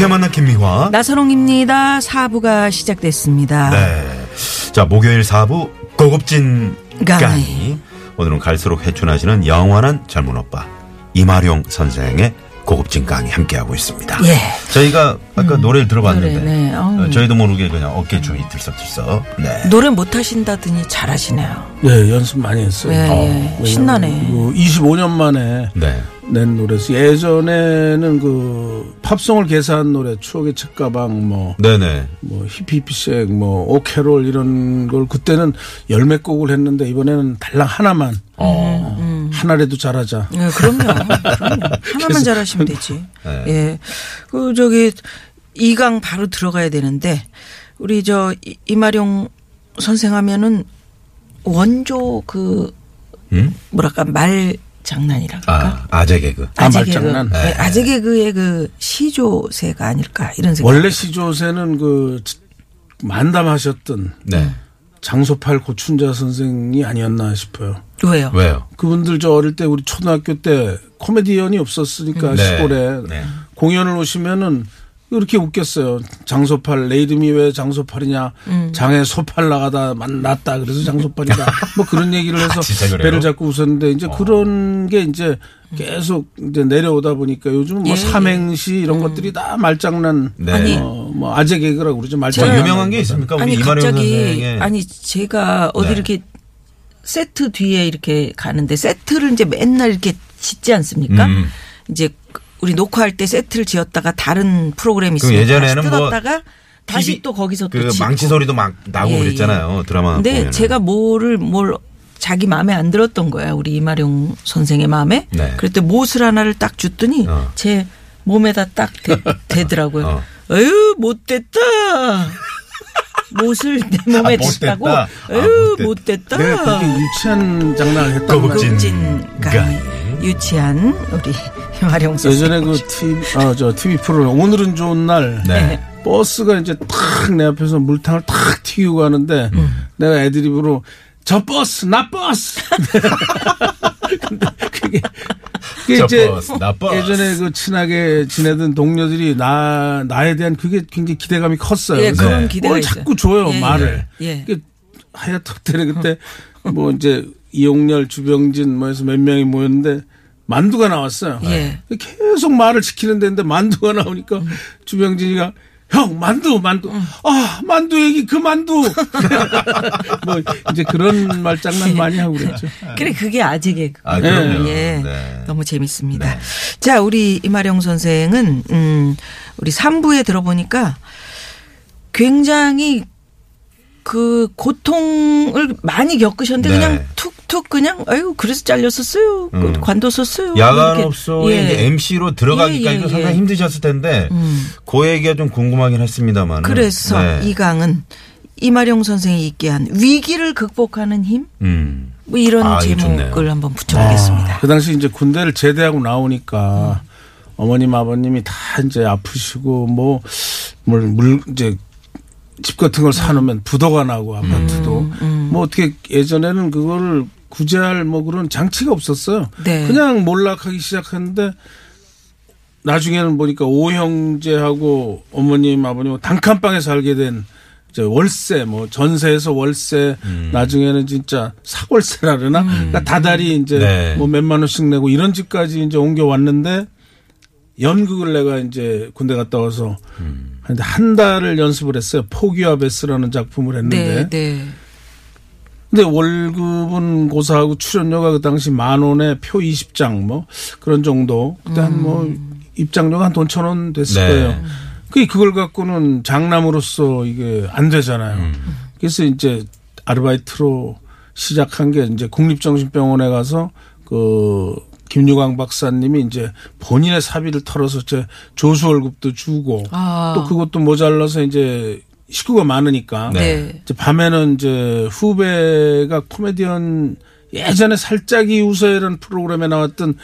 육회 만난 김미화. 나선홍입니다. 사부가 시작됐습니다. 네. 자, 목요일 4부 고급진 강의. 강의. 오늘은 갈수록 회춘하시는 영원한 젊은 오빠 이마룡 선생의 고급진 강의 함께하고 있습니다. 예. 저희가 아까 노래를 들어봤는데 노래, 네. 저희도 모르게 그냥 어깨 주위 들썩들썩. 네. 노래 못하신다더니 잘하시네요. 네, 연습 많이 했어요. 예, 어, 예. 신나네. 그 25년 만에 네. 낸 노래서 예전에는 그 팝송을 개사한 노래 추억의 책가방 뭐, 네네. 뭐 히피피색 뭐 오케롤 이런 걸 그때는 열몇 곡을 했는데 이번에는 달랑 하나만 어, 하나라도 잘하자. 예, 그럼요. 그럼요. 하나만 잘하시면 되지. 네. 예. 그, 저기, 이강 바로 들어가야 되는데, 우리 저, 이- 이마룡 선생 하면은 원조 그, 음? 뭐랄까, 말 장난이랄까. 아, 아재 개그. 아, 아재 말장난. 개그. 네, 아재 개그의 그 시조세가 아닐까 이런 생각. 원래 시조세는 그 만담하셨던 네. 장소팔 고춘자 선생이 아니었나 싶어요. 왜요? 왜요? 그분들 저 어릴 때 우리 초등학교 때 코미디언이 없었으니까 네. 시골에 네. 공연을 오시면은 이렇게 웃겼어요. 장소팔 내 이름이 왜 장소팔이냐? 음. 장에 소팔 나가다 만났다. 그래서 장소팔이다. 뭐 그런 얘기를 해서 아? 배를 잡고 웃었는데 이제 그런 게 이제 계속 이제 내려오다 보니까 요즘 뭐 예, 예. 삼행시 이런 것들이 다 말장난. 네. 아니, 어, 뭐 아재 개그라고 그러죠. 뭐 말장난. 유명한 게 있습니까? 우리 아니 갑자기 아니 제가 어디 네. 이렇게 세트 뒤에 이렇게 가는데 세트를 이제 맨날 이렇게 짓지 않습니까? 음. 이제 우리 녹화할 때 세트를 지었다가 다른 프로그램 있으면 예전에는 다시 뭐 뜯었다가 다시 TV 또 거기서 또그 짓고. 망치 소리도 막 나고 예, 예. 그랬잖아요. 드라마. 근데 보면은. 제가 뭐를 뭘 자기 마음에 안 들었던 거야 우리 이마룡 선생의 마음에. 네. 그랬더니 못을 하나를 딱 줬더니 어. 제 몸에다 딱 대, 더라고요 어. 에휴 못됐다. 못을 내 몸에 아, 댔다고. 못됐다? 아, 에휴 못됐- 못됐다. 내가 그렇게 유치한 장난을 했단 거북진. 강의 유치한 우리 선생. 예전에 그 TV, 아, 저 TV 프로그램 오늘은 좋은 날. 네. 버스가 이제 탁 내 앞에서 물탕을 탁 튀기고 가는데 내가 애드립으로 저 버스 나 버스 근데 그게, 그게 저 이제 버스, 나 버스. 예전에 그 친하게 지내던 동료들이 나 나에 대한 그게 굉장히 기대감이 컸어요. 예, 그래서 그런 기대가 뭘. 자꾸 줘요 예, 말을. 예. 예. 하여튼 때는 그때 뭐 이제 이용렬, 주병진 뭐 해서 몇 명이 모였는데 만두가 나왔어요. 예. 계속 말을 지키는 데인데 만두가 나오니까 주병진이가 형 만두 만두 아 만두 얘기 그 만두 뭐 이제 그런 말장난 많이 하고 그랬죠. 그래 그게 아재 개그. 아, 그럼요. 예. 네. 너무 재밌습니다. 네. 자, 우리 이마령 선생은 음 우리 3부에 들어보니까 굉장히 그 고통을 많이 겪으셨는데 네. 그냥 툭 툭 그냥 아유 그래서 잘렸었어요. 그 음. 관뒀었어요. 야간. 업소에 예. 이제 MC로 들어가기까지도 예, 예, 상당히 예. 힘드셨을 텐데 음. 그 얘기가 좀 궁금하긴 했습니다만. 그래서 네. 이 강은 이마령 선생이 있게 한 위기를 극복하는 힘? 음. 뭐 이런 아, 제목을. 한번 붙여보겠습니다. 그 당시 이제 군대를 제대하고 나오니까 어머님 아버님이 다 이제 아프시고 뭐물 물 이제 집 같은 걸 사놓으면 부도가 나고 아파트도 뭐 어떻게 예전에는 그거를 구제할 뭐 그런 장치가 없었어요. 네. 그냥 몰락하기 시작했는데 나중에는 보니까 오형제하고 어머님 아버님 단칸방에 살게 된 이제 월세 뭐 전세에서 월세 나중에는 진짜 사골세라 그러나 그러니까 다달이 이제 네. 뭐 몇만 원씩 내고 이런 집까지 이제 옮겨 왔는데 연극을 내가 이제 군대 갔다 와서 한- 한 달을 연습을 했어요. 포기와 베스라는 작품을 했는데 네, 네. 근데 월급은 고사하고 출연료가 그 당시 만 원에 표 20장 뭐 그런 정도. 그때 한뭐 입장료가 한 돈 천 원 됐을 네. 거예요. 그 그걸 갖고는 장남으로서 이게 안 되잖아요. 그래서 이제 아르바이트로 시작한 게 이제 국립정신병원에 가서 그 김유광 박사님이 이제 본인의 사비를 털어서 제 조수 월급도 주고 아. 또 그것도 모자라서 이제 식구가 많으니까 네. 이제 밤에는 이제 후배가 코미디언 예전에 살짝이 웃어요라는 프로그램에 나왔던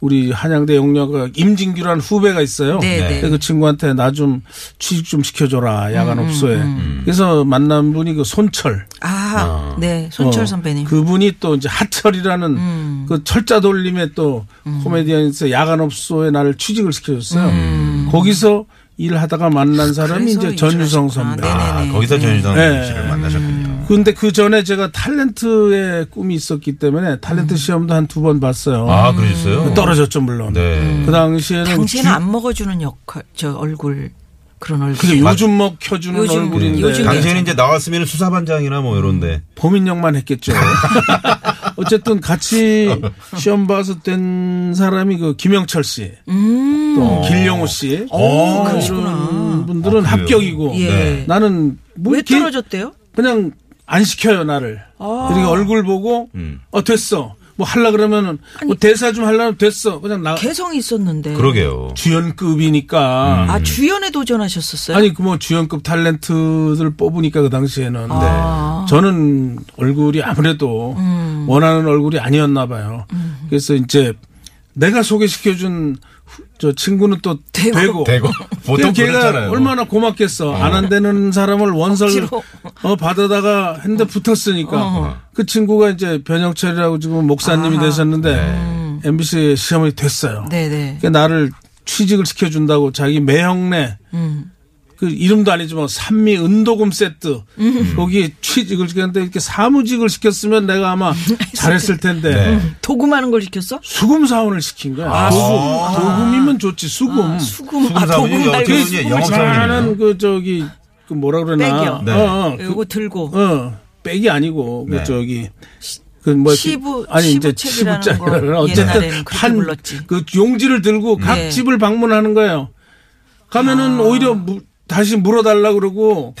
우리 한양대 영녀가 임진규라는 후배가 있어요. 네, 네. 그 친구한테 나 좀 취직 좀 시켜줘라 음, 야간 업소에. 그래서 만난 분이 그 손철. 아, 네. 손철 어, 선배님. 그분이 또 이제 하철이라는 음. 그 철자 돌림의 또 코미디언에서 야간 업소에 나를 취직을 시켜줬어요. 거기서 일하다가 만난 사람이 음. 이제 전유성. 선배. 아, 네네네. 거기서 전유성 네. 씨를 만나셨군요. 근데 그 전에 제가 탤런트의 꿈이 있었기 때문에 탤런트 시험도 한 두 번 봤어요. 아, 그러셨어요? 떨어졌죠 물론. 네. 그 당시에는 당시에는 주- 안 먹어주는 역할, 저 얼굴 그런 얼굴. 그게 요즘 먹 켜주는 요즘- 얼굴인데 요즘 당시에는 이제 나왔으면 수사반장이나 뭐 이런데. 범인역만 했겠죠. 어쨌든 같이 시험 봐서 된 사람이 그 김영철 씨, 또 길영호 씨, 오, 어, 그러시구나. 이런 분들은 아? 합격이고 예. 네. 나는 뭐 왜 떨어졌대요? 그냥 안 시켜요 나를. 아. 그리고 얼굴 보고 음. 어 됐어. 뭐 하려 그러면은 뭐 대사 좀 하려면 됐어. 그냥 나 개성이 있었는데. 그러게요. 주연급이니까. 아 주연에 도전하셨었어요? 아니 그 뭐 주연급 탤런트들 뽑으니까 그 당시에는 아. 저는 얼굴이 아무래도 음. 원하는 얼굴이 아니었나 봐요. 그래서 이제 내가 소개시켜준 후- 저 친구는 또 되고. 되고, 되고. 보통 걔가 그렇잖아요. 얼마나 고맙겠어. 안 한다는 사람을 원설 억지로. 어, 받아다가 했는데 붙었으니까 어. 그 친구가 이제 변혁철이라고 지금 목사님이 아하. 되셨는데 네. MBC 시험이 됐어요. 네네. 그러니까 나를 취직을 시켜준다고 자기 매형네 음. 그 이름도 아니지만 산미 은도금 세트 음. 거기에 취직을 시켰는데 이렇게 사무직을 시켰으면 내가 아마 잘했을 텐데 네. 도금하는 걸 시켰어? 수금 사원을 시킨 거야. 도금 도금이면 좋지 수금. 수금. 수금 아, 사원이 도금 말고 잘- 사원이네요. 잘하는 그 저기 그 뭐라 그러나 백이요. 네. 어, 어, 그, 요거 들고. 어 백이 아니고 그 네. 저기 그뭐 시부- 아니 이제 시부책이라는 시부장이라는 거 어쨌든 옛날에는 그렇게 판 불렀지. 그 용지를 들고 각 네. 집을 방문하는 거예요. 가면은 아. 오히려 무- 다시 물어달라 그러고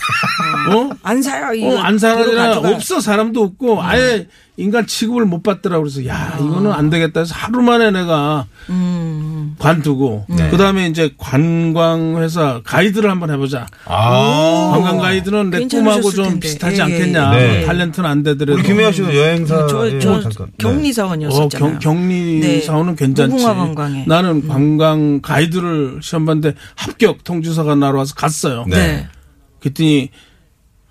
어? 안 사요. 어, 안 사는. 음. 없어 사람도 없고 아예 인간 취급을 못 받더라 그래서 야 이거는 안 되겠다 해서 하루 만에 내가 음. 관두고 네. 그다음에 이제 관광 회사 가이드를 한번 해보자 아. 관광 가이드는 내 꿈하고 좀 텐데. 비슷하지 예, 예, 않겠냐 예. 네. 탤런트는 안 되더라도 우리 김혜아 씨도 여행사. 저, 저 격리 사원이었었잖아요. 어, 경, 격리 네. 사원은 괜찮지. 무궁화 관광에. 음. 나는 관광 가이드를 시험 봤는데 합격 통지서가 날아와서 갔어요. 네. 네. 그랬더니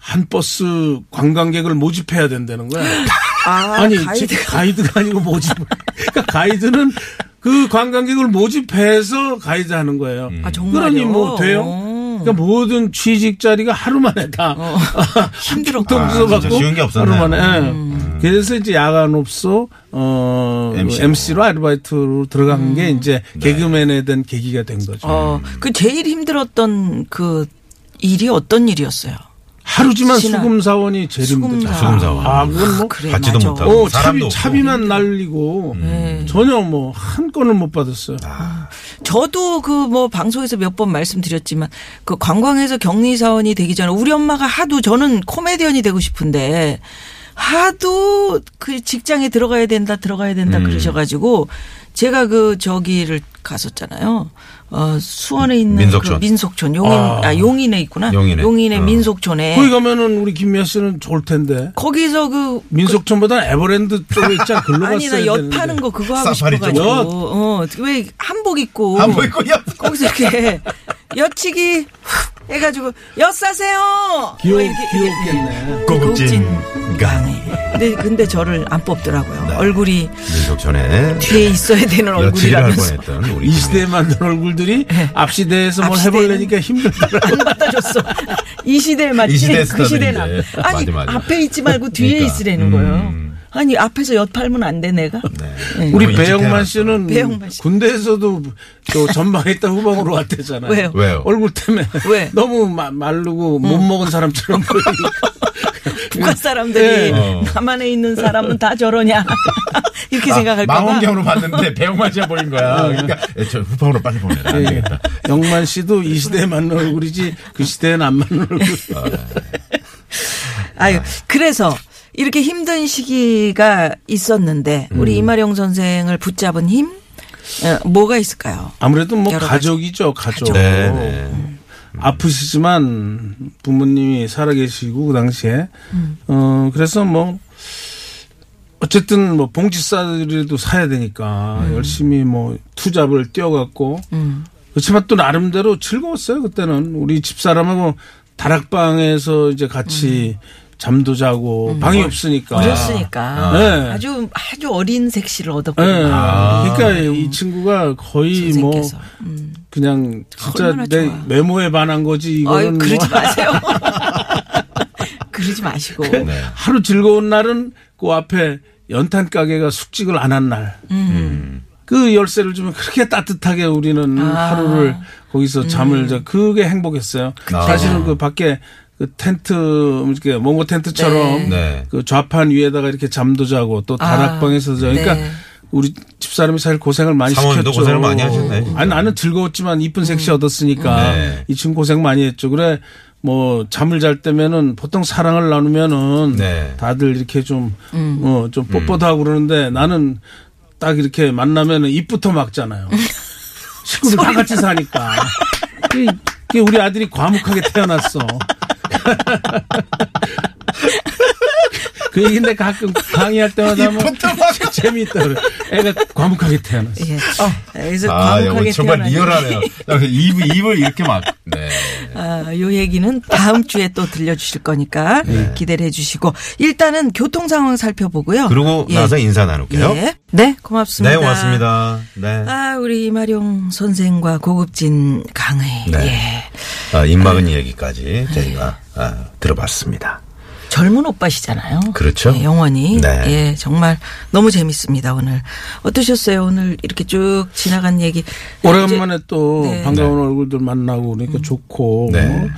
한 버스 관광객을 모집해야 된다는 거야. 아, 아니 가이드. 지- 가이드가 아니고 모집. 그러니까 가이드는 그 관광객을 모집해서 가이드 하는 거예요. 아, 정말요? 그러니 뭐 돼요? 오. 그러니까 모든 취직 자리가 하루 만에 다 어. 힘들었구나. 통지서 아, 진짜 쉬운 게 없었네요. 하루 만에. 예. 음. 그래서 이제 야간업소 어 MC 로. MC로 아르바이트로 들어간 게 이제 개그맨에 대한 계기가 된 거죠. 음. 어, 그 제일 힘들었던 그 일이 어떤 일이었어요? 하루지만 신화. 수금 사원이 제일 수금 힘들다. 사원. 수금 사원. 아, 그건 뭐 그래, 받지도 맞아. 못하고. 어, 사람도 차비. 차비만 날리고 네. 전혀 뭐 한 건을 못 받았어요. 저도 그 뭐 방송에서 몇 번 말씀드렸지만 그 관광에서 격리 사원이 되기 전에 우리 엄마가 하도 저는 코미디언이 되고 싶은데 하도 그 직장에 들어가야 된다 들어가야 된다 음. 그러셔가지고 제가 그 저기를 갔었잖아요. 어 수원에 있는 민속촌. 그 민속촌 용인 아, 용인에 있구나. 용인에. 용인의 어. 민속촌에 거기 가면은 우리 김미아 씨는 좋을 텐데. 거기서 그 민속촌보다 에버랜드 쪽에 있잖아. 글로 아니 갔어야 나엿 되는데. 파는 거 그거 하고. 싶어가지고 어 왜 한복 입고 한번 입고 야. 거기서 이렇게 엿치기 해가지고 엿 사세요. 귀여, 뭐 이렇게 귀엽겠네. 고급진 강의. 근데 근데 저를 안 뽑더라고요. 네. 얼굴이 민속 전에 뒤에 있어야 되는 얼굴이라면서 우리 이 시대에 만든 얼굴들이 앞 시대에서 뭘 네. 앞 해보려니까 힘들더라. 안 받아줬어. 이 시대에 맞지. 이 시대 그 시대는 아니 맞아, 맞아. 앞에 있지 말고 뒤에 그러니까. 있으라는 음. 거예요. 아니 앞에서 엿 팔면 안 돼 내가. 네. 우리 뭐 배영만 일찍 씨는 배영만 씨. 군대에서도 저 전방에 있다 후방으로 왔대잖아요. 왜요? 왜요? 얼굴 때문에 왜? 너무 마, 마르고 못 먹은 사람처럼 보이니까. 북한 사람들이 네. 어. 남한에 있는 사람은 다 저러냐 이렇게 생각할까 봐. 망원경으로 봤는데 배영만 씨가 보인 거야. 그러니까 에, 저 후방으로 빨리 보내라. 안 예. 되겠다. 영만 씨도 이 시대에 맞는 얼굴이지 그 시대에는 안 맞는 얼굴. 아유, 그래서 이렇게 힘든 시기가 있었는데 음. 우리 이마령 선생을 붙잡은 힘 어, 뭐가 있을까요? 아무래도 뭐. 가족이죠, 가족. 네, 네. 아프시지만 부모님이 살아계시고 그 당시에 음. 어 그래서 뭐 어쨌든 뭐 봉지쌀이라도 사야 되니까 음. 열심히 뭐 투잡을 뛰어갔고 음. 그렇지만 또 나름대로 즐거웠어요 그때는 우리 집 사람하고 다락방에서 이제 같이 잠도 자고 방이 없으니까 음. 어렸으니까 네. 아주 아주 어린 색시를 예. 얻었거든요. 그러니까 이 친구가 거의 뭐 아, 선생께서. 음. 그냥 진짜 내 좋아. 메모에 반한 거지 아유 이거는 그러지 뭐 마세요. 그러지 마시고. 네. 하루 즐거운 날은 그 앞에 연탄 가게가 숙직을 안 한 날. 그 열쇠를 주면 그렇게 따뜻하게 우리는 아. 하루를 거기서 잠을 자 그게 행복했어요. 아. 사실은 그 밖에 그 텐트 이렇게 몽고 텐트처럼 네. 그 좌판 위에다가 이렇게 잠도 자고 또 다락방에서 자. 그러니까 네. 우리 집사람이 사실 고생을 많이 사모님도 시켰죠. 고생을 많이 하셨네, 진짜. 아니 나는 즐거웠지만 이쁜 색시 얻었으니까 네. 이 친구 고생 많이 했죠. 그래 뭐 잠을 잘 때면은 보통 사랑을 나누면은 네. 다들 이렇게 좀 음. 어, 좀 뻣뻣하고 음. 그러는데 나는 딱 이렇게 만나면은 입부터 막잖아요. 식구들 다 같이 사니까. 우리 아들이 과묵하게 태어났어. 그 얘기인데 가끔 강의할 때마다 하면 재미있다 그래. 애가 과묵하게 태어났어. 예. 그래서 아, 과묵하게 정말. 리얼하네요. 입, 입을 이렇게 막, 네. 아, 요 얘기는 다음 주에 또 들려주실 거니까 기대를 해주시고 일단은 교통 상황 살펴보고요. 그러고 예. 나서 인사 나눌게요. 예. 네, 고맙습니다. 네, 고맙습니다. 네. 아, 우리 이마룡 선생과 고급진 강의. 네. 예. 아, 입막은 얘기까지 저희가 아, 들어봤습니다. 젊은 오빠시잖아요. 그렇죠. 예, 영원히. 네. 예, 정말 너무 재밌습니다, 오늘. 어떠셨어요? 오늘 이렇게 쭉 지나간 얘기. 오래간만에 또 네. 반가운 얼굴들 만나고 그러니까 좋고 네. 뭐,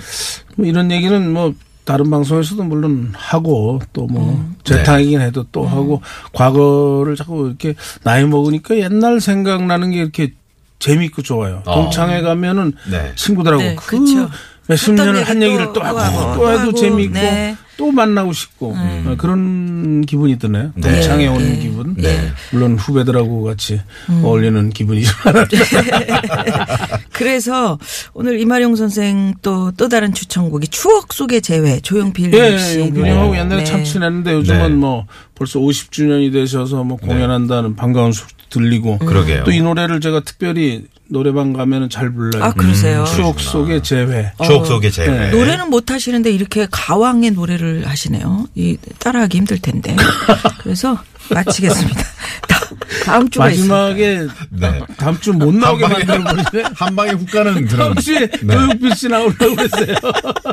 뭐 이런 얘기는 뭐 다른 방송에서도 물론 하고 또뭐 음. 재탕이긴 해도 또 하고 과거를 자꾸 이렇게 나이 먹으니까 옛날 생각나는 게 이렇게 재밌고 좋아요. 어. 동창회 가면은 네. 친구들하고 네, 그 그쵸. 몇십 년을 한또 얘기를 또 하고 하고, 또또 해도 하고. 재밌고 네. 또 만나고 싶고 어, 그런 기분이 드네요. 네. 동창회 오는 예. 기분. 네. 물론 후배들하고 같이 어울리는 기분이지만 그래서 오늘 이마룡 선생 또, 또 다른 추천곡이 추억 속의 재회, 조용필 예, 씨. 용균형하고 노래. 옛날에 네. 참 친했는데 요즘은 네. 뭐 벌써 50주년이 되셔서 뭐 공연한다는 반가운 소식도 들리고 그러게요. 또 이 노래를 제가 특별히 노래방 가면은 잘 불러요. 아, 그러세요? 음, 추억 속의 재회. 추억 속의 재회. 네. 노래는 못 하시는데 이렇게 가왕의 노래를 하시네요. 이 따라하기 힘들 텐데. 그래서 마치겠습니다. 다, 다음 주가. 마지막에 네. 다음 주 못 나오게 만들어 버리네. 한 방에 훅 가는 그런. 다음 주에 네. 조용필 씨 나오려고 그랬어요.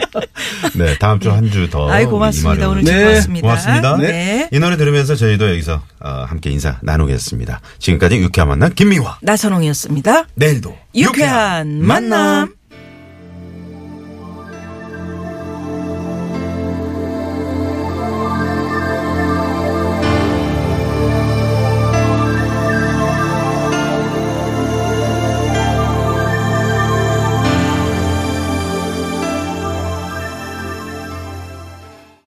네, 다음 주 한 주 더. 아이 고맙습니다. 오늘 네, 즐거웠습니다. 고맙습니다. 네. 이 노래 들으면서 저희도 여기서 어, 함께 인사 나누겠습니다. 지금까지 유쾌한 만남 김미화. 나선홍이었습니다. 내일도 유쾌한 만남.